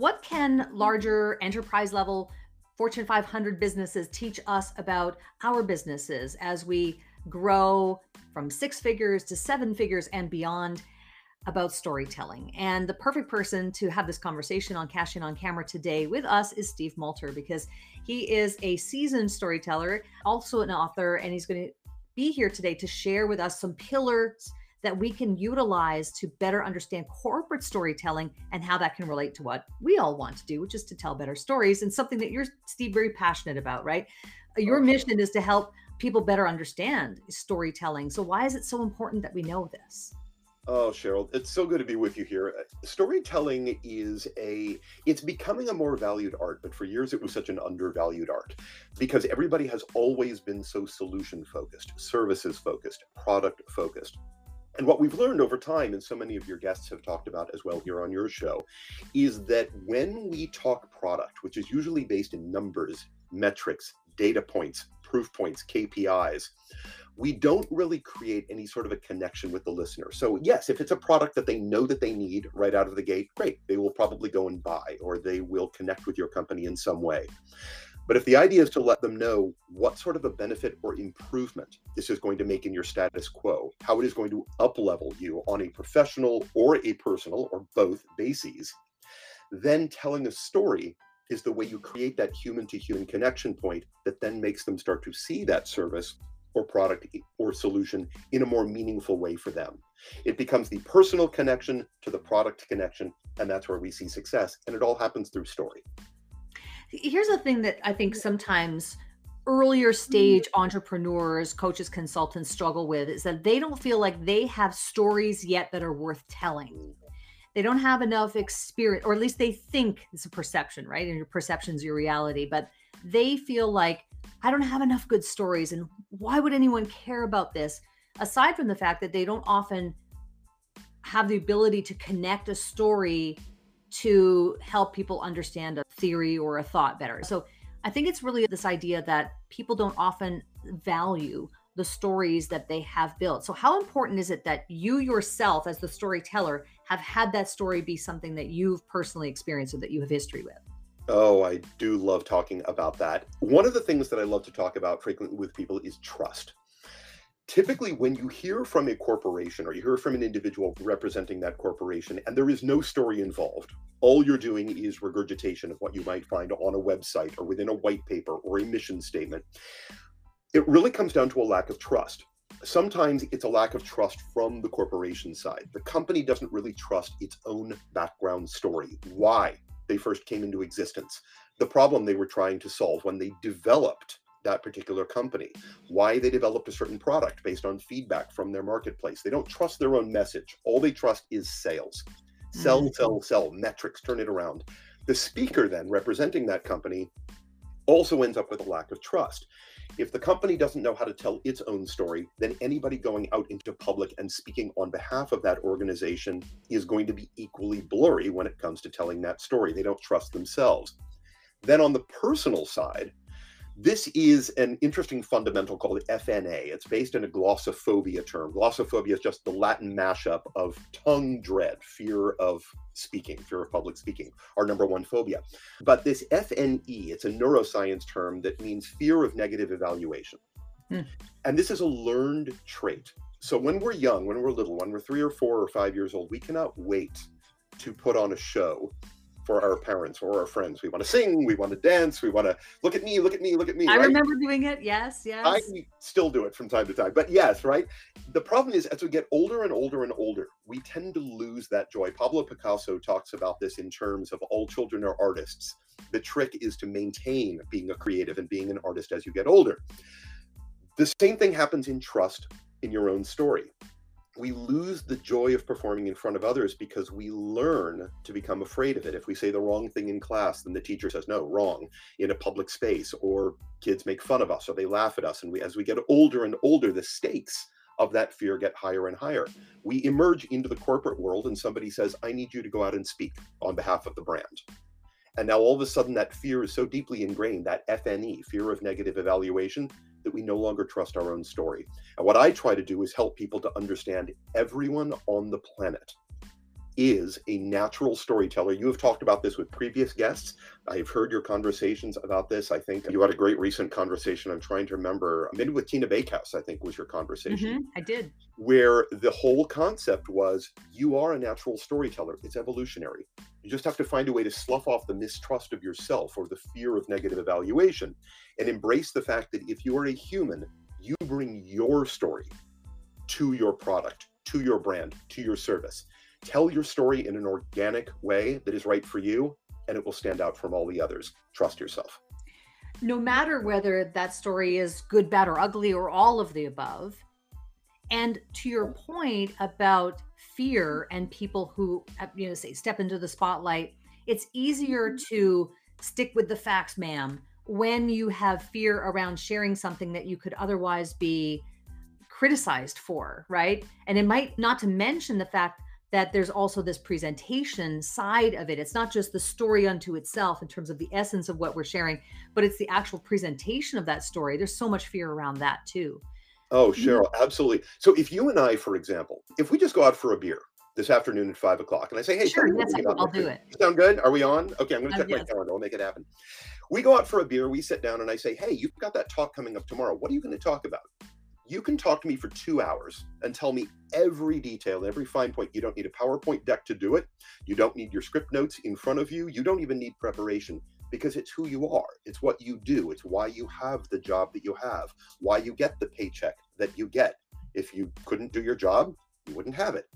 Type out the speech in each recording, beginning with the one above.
what can larger enterprise level Fortune 500 businesses teach us about our businesses as we grow from six figures to seven figures and beyond about storytelling. And the perfect person to have this conversation on Cash In on Camera today with us is Steve Multer because he is a seasoned storyteller, also an author, and he's going to be here today to share with us some pillars that we can utilize to better understand corporate storytelling and how that can relate to what we all want to do, which is to tell better stories and something that you're, Steve, very passionate about, right? Your mission is to help people better understand storytelling. So, why is it so important that we know this? Oh, Cheryl, it's so good to be with you here. Storytelling is a, it's becoming a more valued art, but for years it was such an undervalued art because everybody has always been so solution focused, services focused, product focused. And what we've learned over time, and so many of your guests have talked about as well here on your show, is that when we talk product, which is usually based in numbers, metrics, data points, proof points, KPIs, we don't really create any sort of a connection with the listener. So, yes, if it's a product that they know that they need right out of the gate, great. They will probably go and buy or they will connect with your company in some way. But if the idea is to let them know what sort of a benefit or improvement this is going to make in your status quo, how it is going to uplevel you on a professional or a personal or both bases, then telling a story is the way you create that human to human connection point that then makes them start to see that service or product or solution in a more meaningful way for them. It becomes the personal connection to the product connection, and that's where we see success. And it all happens through story. Here's the thing that I think sometimes earlier stage mm-hmm. entrepreneurs, coaches, consultants struggle with is that they don't feel like they have stories yet that are worth telling. They don't have enough experience, or at least they think it's a perception, right? And your perception is your reality, but they feel like I don't have enough good stories. And why would anyone care about this? Aside from the fact that they don't often have the ability to connect a story to help people understand a theory or a thought better. So I think it's really this idea that people don't often value the stories that they have built. So, how important is it that you yourself, as the storyteller, have had that story be something that you've personally experienced or that you have history with? Oh, I do love talking about that. One of the things that I love to talk about frequently with people is trust typically when you hear from a corporation or you hear from an individual representing that corporation and there is no story involved all you're doing is regurgitation of what you might find on a website or within a white paper or a mission statement. It really comes down to a lack of trust. Sometimes it's a lack of trust from the corporation side. The company doesn't really trust its own background story. Why? They first came into existence. The problem they were trying to solve when they developed that particular company, why they developed a certain product based on feedback from their marketplace. They don't trust their own message. All they trust is sales. Sell, mm-hmm. sell, sell, metrics, turn it around. The speaker, then representing that company, also ends up with a lack of trust. If the company doesn't know how to tell its own story, then anybody going out into public and speaking on behalf of that organization is going to be equally blurry when it comes to telling that story. They don't trust themselves. Then on the personal side, this is an interesting fundamental called FNE. It's based in a glossophobia term. Glossophobia is just the Latin mashup of tongue dread, fear of speaking, fear of public speaking, our number one phobia. But this FNE, it's a neuroscience term that means fear of negative evaluation. Hmm. And this is a learned trait. So when we're young, when we're little, when we're three or four or five years old, we cannot wait to put on a show for our parents or our friends. We want to sing, we want to dance, we want to look at me, look at me, look at me. I right? remember doing it. Yes, yes. I still do it from time to time. But yes, right? The problem is as we get older and older and older, we tend to lose that joy. Pablo Picasso talks about this in terms of all children are artists. The trick is to maintain being a creative and being an artist as you get older. The same thing happens in trust in your own story we lose the joy of performing in front of others because we learn to become afraid of it. If we say the wrong thing in class, then the teacher says, no, wrong in a public space, or kids make fun of us or they laugh at us. And we, as we get older and older, the stakes of that fear get higher and higher. We emerge into the corporate world and somebody says, I need you to go out and speak on behalf of the brand. And now all of a sudden that fear is so deeply ingrained, that FNE, fear of negative evaluation, that we no longer trust our own story. And what I try to do is help people to understand everyone on the planet is a natural storyteller. You have talked about this with previous guests. I've heard your conversations about this. I think you had a great recent conversation. I'm trying to remember, maybe with Tina Bakehouse, I think was your conversation. Mm-hmm, I did. Where the whole concept was you are a natural storyteller. It's evolutionary. You just have to find a way to slough off the mistrust of yourself or the fear of negative evaluation and embrace the fact that if you are a human, you bring your story to your product, to your brand, to your service. Tell your story in an organic way that is right for you, and it will stand out from all the others. Trust yourself. No matter whether that story is good, bad, or ugly, or all of the above. And to your point about fear and people who, you know, say step into the spotlight, it's easier mm-hmm. to stick with the facts, ma'am, when you have fear around sharing something that you could otherwise be criticized for, right? And it might not to mention the fact that there's also this presentation side of it. It's not just the story unto itself in terms of the essence of what we're sharing, but it's the actual presentation of that story. There's so much fear around that too. Oh, mm-hmm. Cheryl, absolutely. So if you and I, for example, if we just go out for a beer this afternoon at five o'clock, and I say, "Hey, sure, yes, I'll do it." Sound good? Are we on? Okay, I'm going to uh, check my calendar. I'll make it happen. We go out for a beer. We sit down, and I say, "Hey, you've got that talk coming up tomorrow. What are you going to talk about?" You can talk to me for two hours and tell me every detail, every fine point. You don't need a PowerPoint deck to do it. You don't need your script notes in front of you. You don't even need preparation because it's who you are. It's what you do. It's why you have the job that you have, why you get the paycheck that you get. If you couldn't do your job, you wouldn't have it.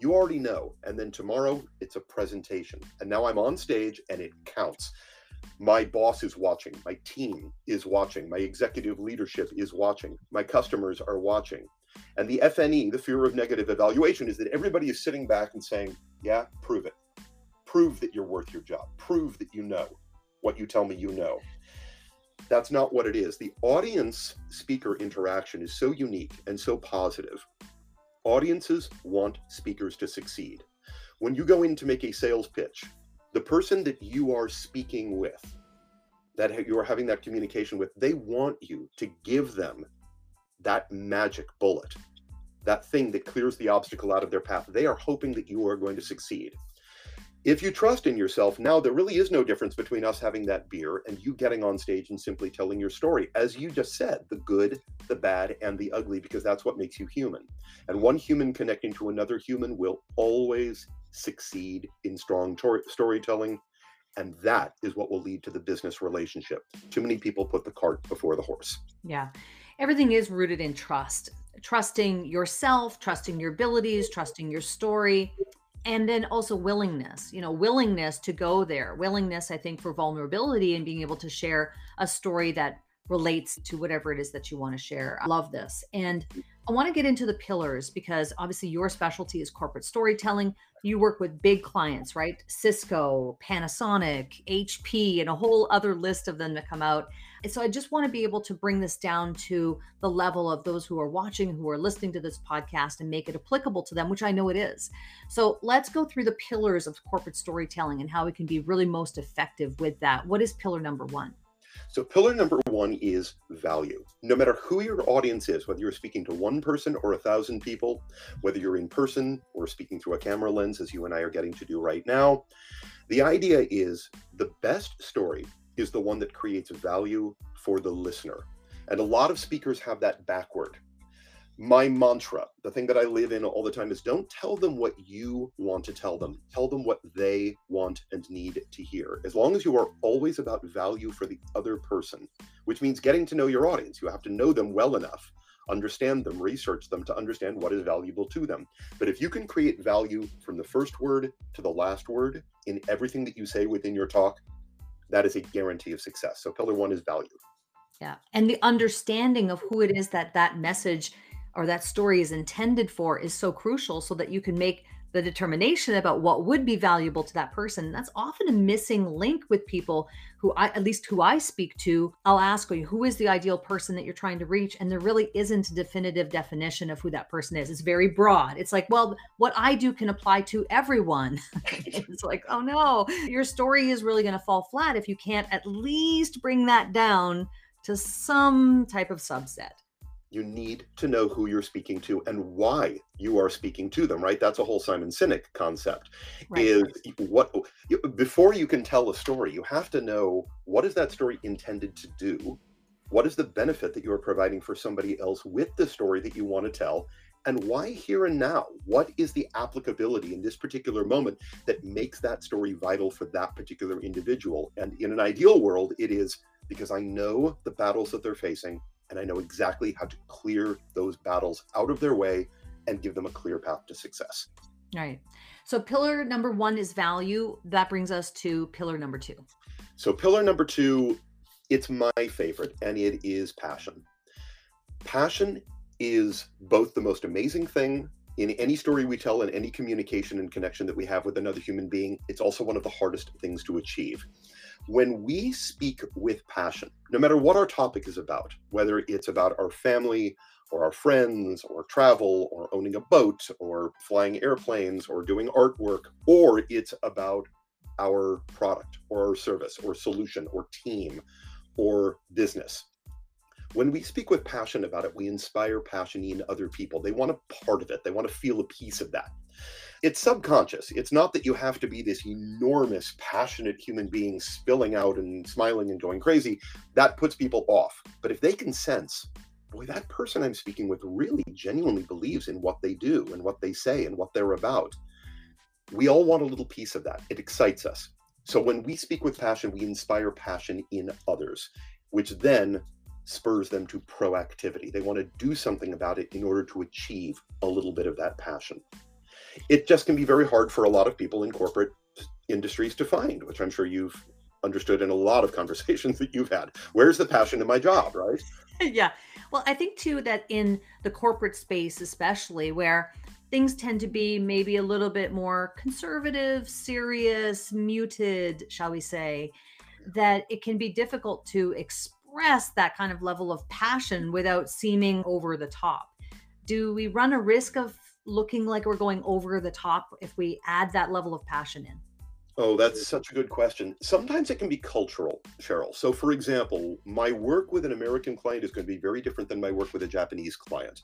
You already know. And then tomorrow, it's a presentation. And now I'm on stage and it counts my boss is watching, my team is watching, my executive leadership is watching, my customers are watching. And the FNE, the fear of negative evaluation, is that everybody is sitting back and saying, Yeah, prove it. Prove that you're worth your job. Prove that you know what you tell me you know. That's not what it is. The audience speaker interaction is so unique and so positive. Audiences want speakers to succeed. When you go in to make a sales pitch, the person that you are speaking with, that you are having that communication with, they want you to give them that magic bullet, that thing that clears the obstacle out of their path. They are hoping that you are going to succeed. If you trust in yourself, now there really is no difference between us having that beer and you getting on stage and simply telling your story. As you just said, the good, the bad, and the ugly, because that's what makes you human. And one human connecting to another human will always succeed in strong tor- storytelling. And that is what will lead to the business relationship. Too many people put the cart before the horse. Yeah. Everything is rooted in trust trusting yourself, trusting your abilities, trusting your story, and then also willingness, you know, willingness to go there, willingness, I think, for vulnerability and being able to share a story that relates to whatever it is that you want to share. I love this. And I want to get into the pillars because obviously your specialty is corporate storytelling. You work with big clients, right? Cisco, Panasonic, HP, and a whole other list of them that come out. And so I just want to be able to bring this down to the level of those who are watching, who are listening to this podcast, and make it applicable to them, which I know it is. So let's go through the pillars of corporate storytelling and how we can be really most effective with that. What is pillar number one? So, pillar number one is value. No matter who your audience is, whether you're speaking to one person or a thousand people, whether you're in person or speaking through a camera lens, as you and I are getting to do right now, the idea is the best story is the one that creates value for the listener. And a lot of speakers have that backward my mantra, the thing that I live in all the time is don't tell them what you want to tell them. Tell them what they want and need to hear. As long as you are always about value for the other person, which means getting to know your audience, you have to know them well enough, understand them, research them to understand what is valuable to them. But if you can create value from the first word to the last word in everything that you say within your talk, that is a guarantee of success. So pillar one is value. Yeah. And the understanding of who it is that that message or that story is intended for is so crucial so that you can make the determination about what would be valuable to that person. That's often a missing link with people who I at least who I speak to. I'll ask who is the ideal person that you're trying to reach? And there really isn't a definitive definition of who that person is. It's very broad. It's like, well, what I do can apply to everyone. it's like, oh no, your story is really going to fall flat if you can't at least bring that down to some type of subset. You need to know who you're speaking to and why you are speaking to them right? That's a whole simon sinek concept right. is what before you can tell a story you have to know what is that story intended to do? What is the benefit that you are providing for somebody else with the story that you want to tell? And why here and now? What is the applicability in this particular moment that makes that story vital for that particular individual? And in an ideal world it is because i know the battles that they're facing and I know exactly how to clear those battles out of their way and give them a clear path to success. Right. So, pillar number one is value. That brings us to pillar number two. So, pillar number two, it's my favorite, and it is passion. Passion is both the most amazing thing in any story we tell and any communication and connection that we have with another human being. It's also one of the hardest things to achieve when we speak with passion, no matter what our topic is about, whether it's about our family or our friends or travel or owning a boat or flying airplanes or doing artwork, or it's about our product or our service or solution or team or business. When we speak with passion about it, we inspire passion in other people. They want a part of it, they want to feel a piece of that it's subconscious. It's not that you have to be this enormous, passionate human being spilling out and smiling and going crazy. That puts people off. But if they can sense, boy, that person I'm speaking with really genuinely believes in what they do and what they say and what they're about, we all want a little piece of that. It excites us. So when we speak with passion, we inspire passion in others, which then spurs them to proactivity. They want to do something about it in order to achieve a little bit of that passion it just can be very hard for a lot of people in corporate industries to find, which I'm sure you've understood in a lot of conversations that you've had. Where's the passion in my job, right? yeah. Well, I think too that in the corporate space, especially where things tend to be maybe a little bit more conservative, serious, muted, shall we say, that it can be difficult to express that kind of level of passion without seeming over the top. Do we run a risk of looking like we're going over the top if we add that level of passion in? Oh, that's such a good question. Sometimes it can be cultural, Cheryl. So, for example, my work with an American client is going to be very different than my work with a Japanese client.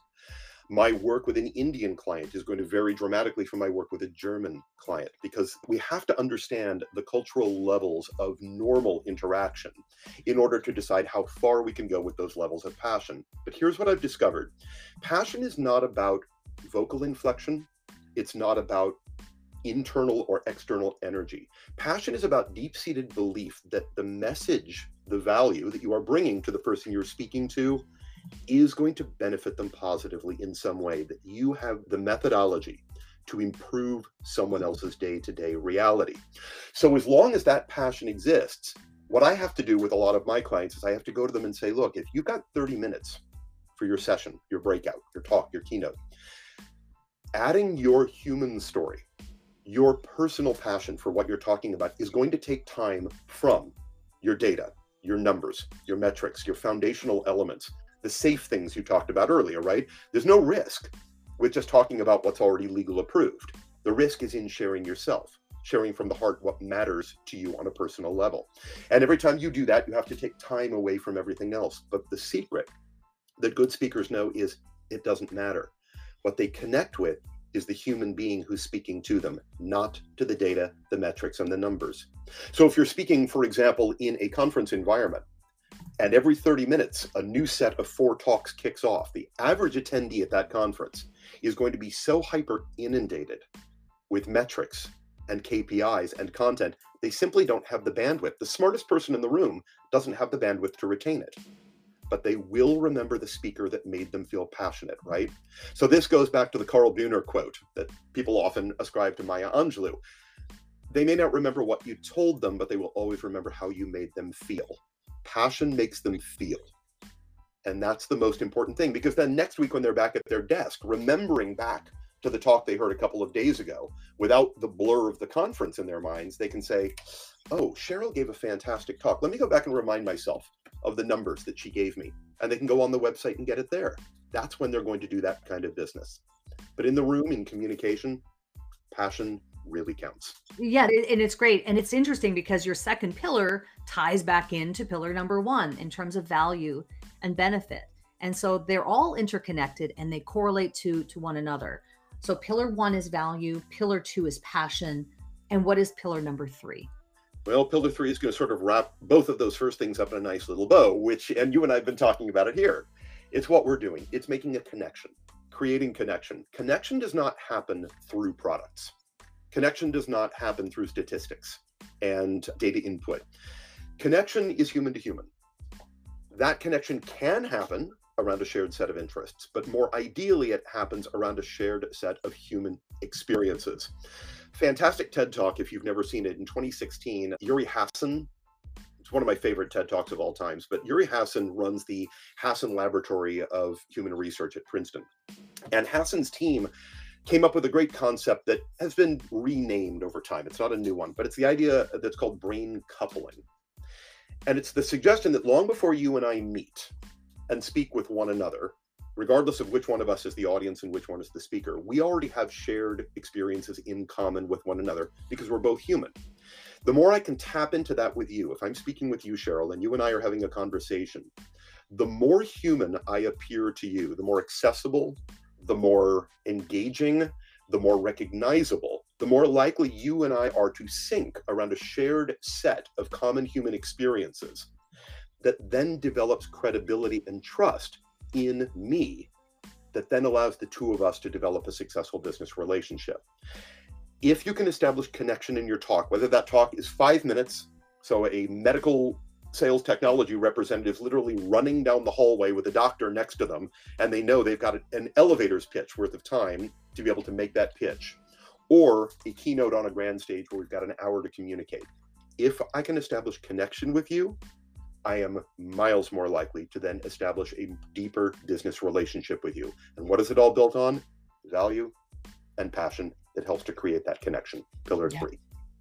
My work with an Indian client is going to vary dramatically from my work with a German client because we have to understand the cultural levels of normal interaction in order to decide how far we can go with those levels of passion. But here's what I've discovered passion is not about vocal inflection. It's not about internal or external energy. Passion is about deep seated belief that the message, the value that you are bringing to the person you're speaking to is going to benefit them positively in some way, that you have the methodology to improve someone else's day to day reality. So, as long as that passion exists, what I have to do with a lot of my clients is I have to go to them and say, look, if you've got 30 minutes for your session, your breakout, your talk, your keynote, adding your human story, your personal passion for what you're talking about is going to take time from your data, your numbers, your metrics, your foundational elements, the safe things you talked about earlier, right? There's no risk with just talking about what's already legal approved. The risk is in sharing yourself, sharing from the heart what matters to you on a personal level. And every time you do that, you have to take time away from everything else. But the secret that good speakers know is it doesn't matter. What they connect with is the human being who's speaking to them, not to the data, the metrics, and the numbers. So if you're speaking, for example, in a conference environment, and every 30 minutes, a new set of four talks kicks off, the average attendee at that conference is going to be so hyper inundated with metrics and KPIs and content, they simply don't have the bandwidth. The smartest person in the room doesn't have the bandwidth to retain it but they will remember the speaker that made them feel passionate, right? So this goes back to the Carl Buehner quote that people often ascribe to Maya Angelou. They may not remember what you told them, but they will always remember how you made them feel. Passion makes them feel. And that's the most important thing because then next week when they're back at their desk, remembering back to the talk they heard a couple of days ago without the blur of the conference in their minds, they can say, Oh, Cheryl gave a fantastic talk. Let me go back and remind myself of the numbers that she gave me. And they can go on the website and get it there. That's when they're going to do that kind of business. But in the room, in communication, passion really counts. Yeah, and it's great. And it's interesting because your second pillar ties back into pillar number one in terms of value and benefit. And so they're all interconnected and they correlate to to one another. So pillar 1 is value, pillar 2 is passion, and what is pillar number 3? Well, pillar 3 is going to sort of wrap both of those first things up in a nice little bow, which and you and I have been talking about it here. It's what we're doing. It's making a connection, creating connection. Connection does not happen through products. Connection does not happen through statistics and data input. Connection is human to human. That connection can happen around a shared set of interests, but more ideally, it happens around a shared set of human experiences. Fantastic TED Talk, if you've never seen it, in 2016, Uri Hasson. It's one of my favorite TED Talks of all times, but Uri Hasson runs the Hasson Laboratory of Human Research at Princeton. And Hasson's team came up with a great concept that has been renamed over time. It's not a new one, but it's the idea that's called brain coupling. And it's the suggestion that long before you and I meet and speak with one another, regardless of which one of us is the audience and which one is the speaker, we already have shared experiences in common with one another because we're both human. The more I can tap into that with you, if I'm speaking with you, Cheryl, and you and I are having a conversation, the more human I appear to you, the more accessible, the more engaging, the more recognizable, the more likely you and I are to sync around a shared set of common human experiences that then develops credibility and trust in me that then allows the two of us to develop a successful business relationship. If you can establish connection in your talk, whether that talk is five minutes, so a medical sales technology representatives literally running down the hallway with a doctor next to them, and they know they've got an elevator's pitch worth of time to be able to make that pitch, or a keynote on a grand stage where we've got an hour to communicate. If I can establish connection with you, I am miles more likely to then establish a deeper business relationship with you. And what is it all built on? Value and passion that helps to create that connection. Pillar yeah. three.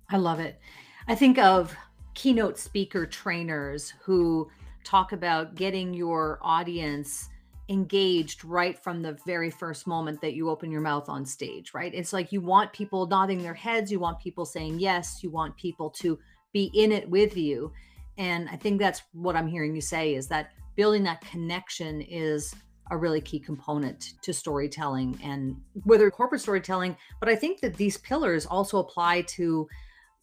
I love it. I think of keynote speaker trainers who talk about getting your audience engaged right from the very first moment that you open your mouth on stage, right? It's like you want people nodding their heads, you want people saying yes, you want people to be in it with you. And I think that's what I'm hearing you say is that building that connection is a really key component to storytelling and whether corporate storytelling, but I think that these pillars also apply to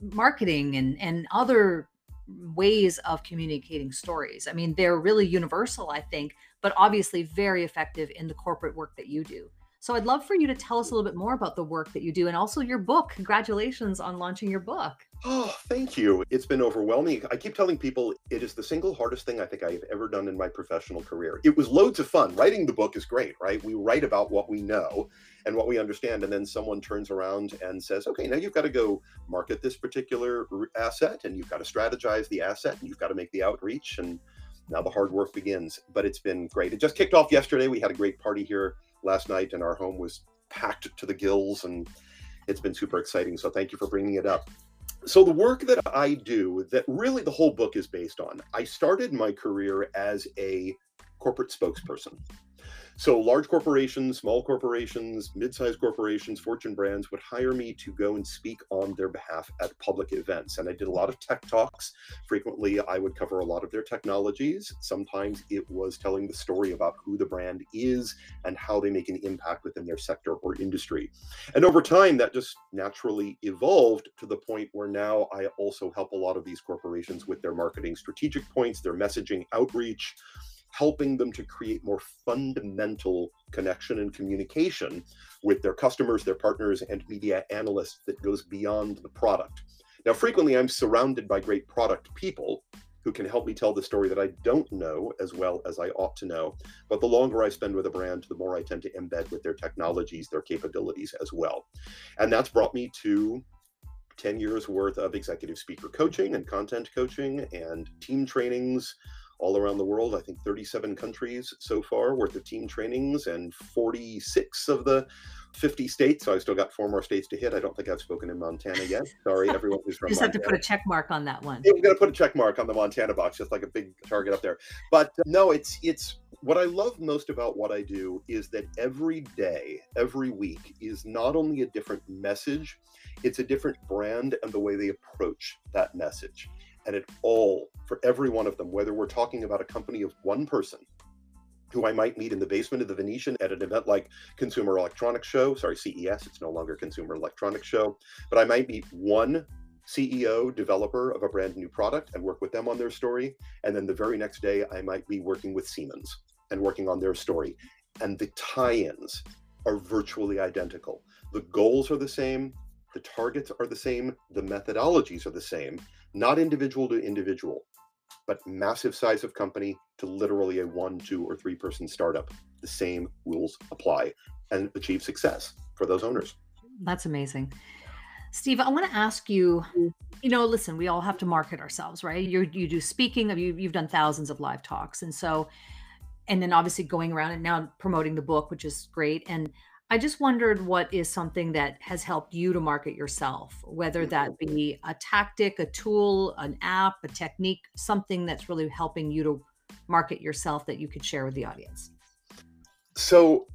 marketing and and other ways of communicating stories. I mean, they're really universal, I think, but obviously very effective in the corporate work that you do. So I'd love for you to tell us a little bit more about the work that you do and also your book. Congratulations on launching your book. Oh, thank you. It's been overwhelming. I keep telling people it is the single hardest thing I think I've ever done in my professional career. It was loads of fun. Writing the book is great, right? We write about what we know and what we understand, and then someone turns around and says, okay, now you've got to go market this particular asset and you've got to strategize the asset and you've got to make the outreach. And now the hard work begins. But it's been great. It just kicked off yesterday. We had a great party here last night, and our home was packed to the gills, and it's been super exciting. So thank you for bringing it up. So the work that I do, that really the whole book is based on, I started my career as a corporate spokesperson. So large corporations, small corporations, mid-sized corporations, Fortune brands would hire me to go and speak on their behalf at public events. And I did a lot of tech talks. Frequently, I would cover a lot of their technologies. Sometimes it was telling the story about who the brand is and how they make an impact within their sector or industry. And over time, that just naturally evolved to the point where now I also help a lot of these corporations with their marketing strategic points, their messaging outreach, helping them to create more fundamental connection and communication with their customers, their partners, and media analysts that goes beyond the product. Now, frequently I'm surrounded by great product people who can help me tell the story that I don't know as well as I ought to know. But the longer I spend with a brand, the more I tend to embed with their technologies, their capabilities as well. And that's brought me to 10 years worth of executive speaker coaching and content coaching and team trainings, all around the world. I think 37 countries so far worth of team trainings and 46 of the 50 states. So I've still got four more states to hit. I don't think I've spoken in Montana yet. Sorry, everyone who's from. just Montana. have to put a check mark on that one. Yeah, we're gonna put a check mark on the Montana box, just like a big target up there. But uh, no, it's it's what I love most about what I do is that every day, every week is not only a different message, it's a different brand and the way they approach that message and it all for every one of them whether we're talking about a company of one person who I might meet in the basement of the Venetian at an event like Consumer Electronics Show. Sorry, CES, it's no longer Consumer Electronics Show. But I might meet one CEO, developer of a brand new product and work with them on their story. And then the very next day, I might be working with Siemens and working on their story. And the tie ins are virtually identical. The goals are the same, the targets are the same, the methodologies are the same, not individual to individual, but massive size of company to literally a one, two, or three person startup. The same rules apply and achieve success for those owners. That's amazing. Steve, I want to ask you, you know, listen, we all have to market ourselves, right? You you do speaking of you you've done thousands of live talks. And so and then obviously going around and now promoting the book, which is great. And I just wondered what is something that has helped you to market yourself, whether that mm-hmm. be a tactic, a tool, an app, a technique, something that's really helping you to market yourself that you could share with the audience. So,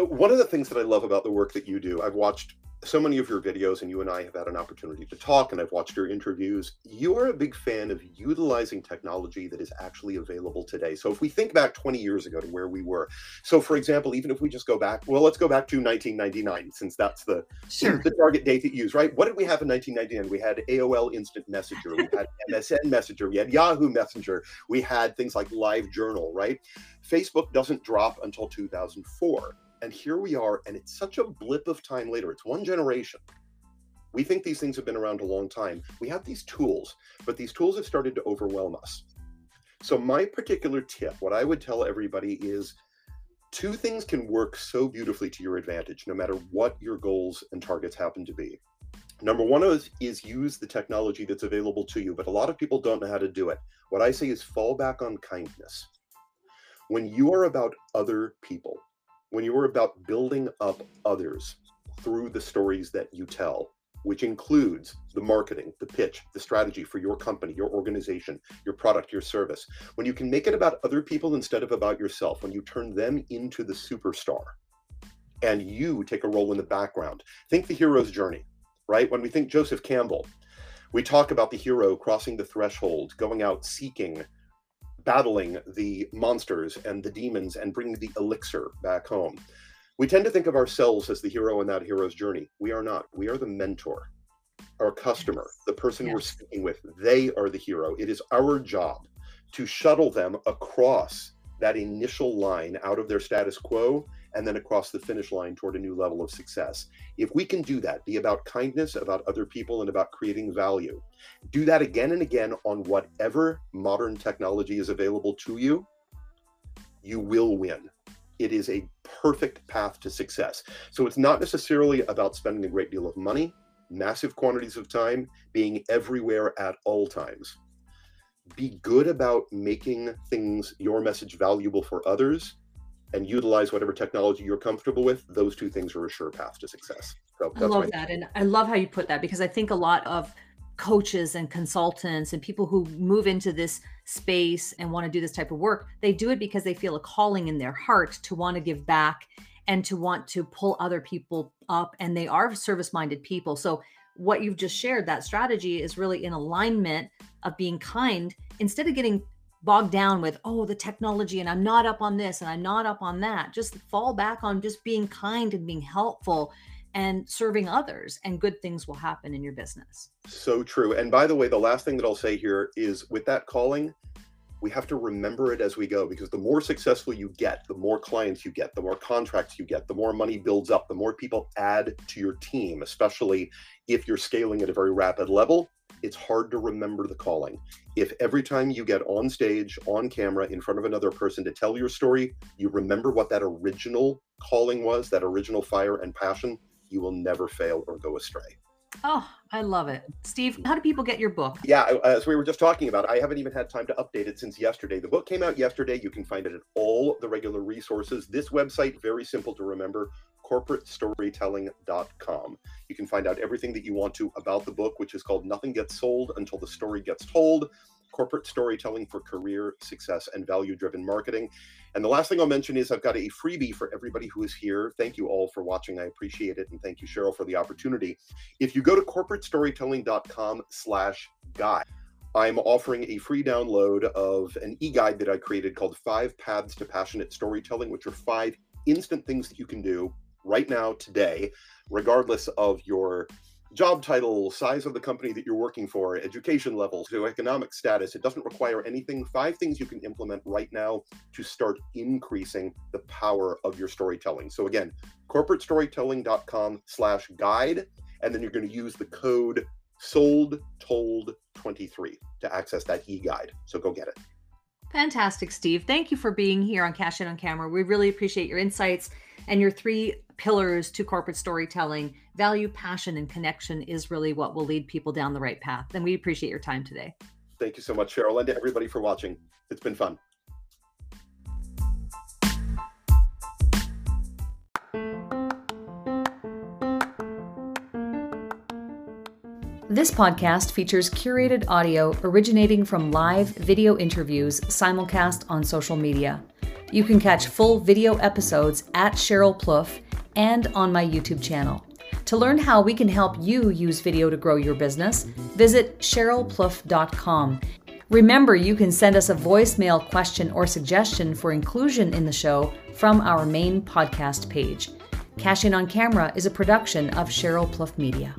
uh, one of the things that I love about the work that you do, I've watched so many of your videos, and you and I have had an opportunity to talk, and I've watched your interviews. You are a big fan of utilizing technology that is actually available today. So, if we think back 20 years ago to where we were, so for example, even if we just go back, well, let's go back to 1999, since that's the sure. the target date that you use, right? What did we have in 1999? We had AOL Instant Messenger, we had MSN Messenger, we had Yahoo Messenger, we had things like Live Journal, right? Facebook doesn't drop until 2004 and here we are, and it's such a blip of time later. It's one generation. We think these things have been around a long time. We have these tools, but these tools have started to overwhelm us. So, my particular tip, what I would tell everybody is two things can work so beautifully to your advantage, no matter what your goals and targets happen to be. Number one is, is use the technology that's available to you, but a lot of people don't know how to do it. What I say is fall back on kindness. When you are about other people, when you are about building up others through the stories that you tell, which includes the marketing, the pitch, the strategy for your company, your organization, your product, your service, when you can make it about other people instead of about yourself, when you turn them into the superstar and you take a role in the background, think the hero's journey, right? When we think Joseph Campbell, we talk about the hero crossing the threshold, going out seeking battling the monsters and the demons and bringing the elixir back home. We tend to think of ourselves as the hero in that hero's journey. We are not. We are the mentor, our customer, the person yes. we're speaking with. They are the hero. It is our job to shuttle them across that initial line out of their status quo and then across the finish line toward a new level of success. If we can do that, be about kindness, about other people, and about creating value, do that again and again on whatever modern technology is available to you, you will win. It is a perfect path to success. So it's not necessarily about spending a great deal of money, massive quantities of time, being everywhere at all times. Be good about making things, your message valuable for others, and utilize whatever technology you're comfortable with, those two things are a sure path to success. So I love that. And I love how you put that because I think a lot of coaches and consultants and people who move into this space and want to do this type of work, they do it because they feel a calling in their heart to want to give back and to want to pull other people up. And they are service minded people. So, what you've just shared, that strategy is really in alignment of being kind instead of getting bogged down with oh the technology and i'm not up on this and i'm not up on that. Just fall back on just being kind and being helpful and serving others and good things will happen in your business. So true. And by the way the last thing that i'll say here is with that calling we have to remember it as we go because the more successful you get the more clients you get the more contracts you get the more money builds up the more people add to your team especially if you're scaling at a very rapid level it's hard to remember the calling. If every time you get on stage, on camera, in front of another person to tell your story, you remember what that original calling was, that original fire and passion, you will never fail or go astray. Oh, I love it. Steve, mm. how do people get your book? Yeah, as we were just talking about, I haven't even had time to update it since yesterday. The book came out yesterday. You can find it at all the regular resources. This website, very simple to remember, corporatestorytelling.com. You can find out everything that you want to about the book, which is called Nothing Gets Sold Until the Story Gets Told Corporate Storytelling for Career Success and Value Driven Marketing. And the last thing I'll mention is I've got a freebie for everybody who is here. Thank you all for watching. I appreciate it. And thank you, Cheryl, for the opportunity. If you go to corporatestorytelling.com slash guide, I'm offering a free download of an e guide that I created called Five Paths to Passionate Storytelling, which are five instant things that you can do right now, today, regardless of your job title, size of the company that you're working for, education level, economic status. It doesn't require anything. Five things you can implement right now to start increasing the power of your storytelling. So again, corporatestorytelling.com slash guide, and then you're going to use the code sold told 23 to access that e-guide. So go get it. Fantastic, Steve. Thank you for being here on Cash In on Camera. We really appreciate your insights and your three pillars to corporate storytelling. Value, passion, and connection is really what will lead people down the right path. And we appreciate your time today. Thank you so much, Cheryl, and to everybody for watching. It's been fun. This podcast features curated audio originating from live video interviews simulcast on social media. You can catch full video episodes at Cheryl Plouffe and on my YouTube channel. To learn how we can help you use video to grow your business, visit CherylPlouffe.com. Remember, you can send us a voicemail question or suggestion for inclusion in the show from our main podcast page. Cash In on Camera is a production of Cheryl Plouffe Media.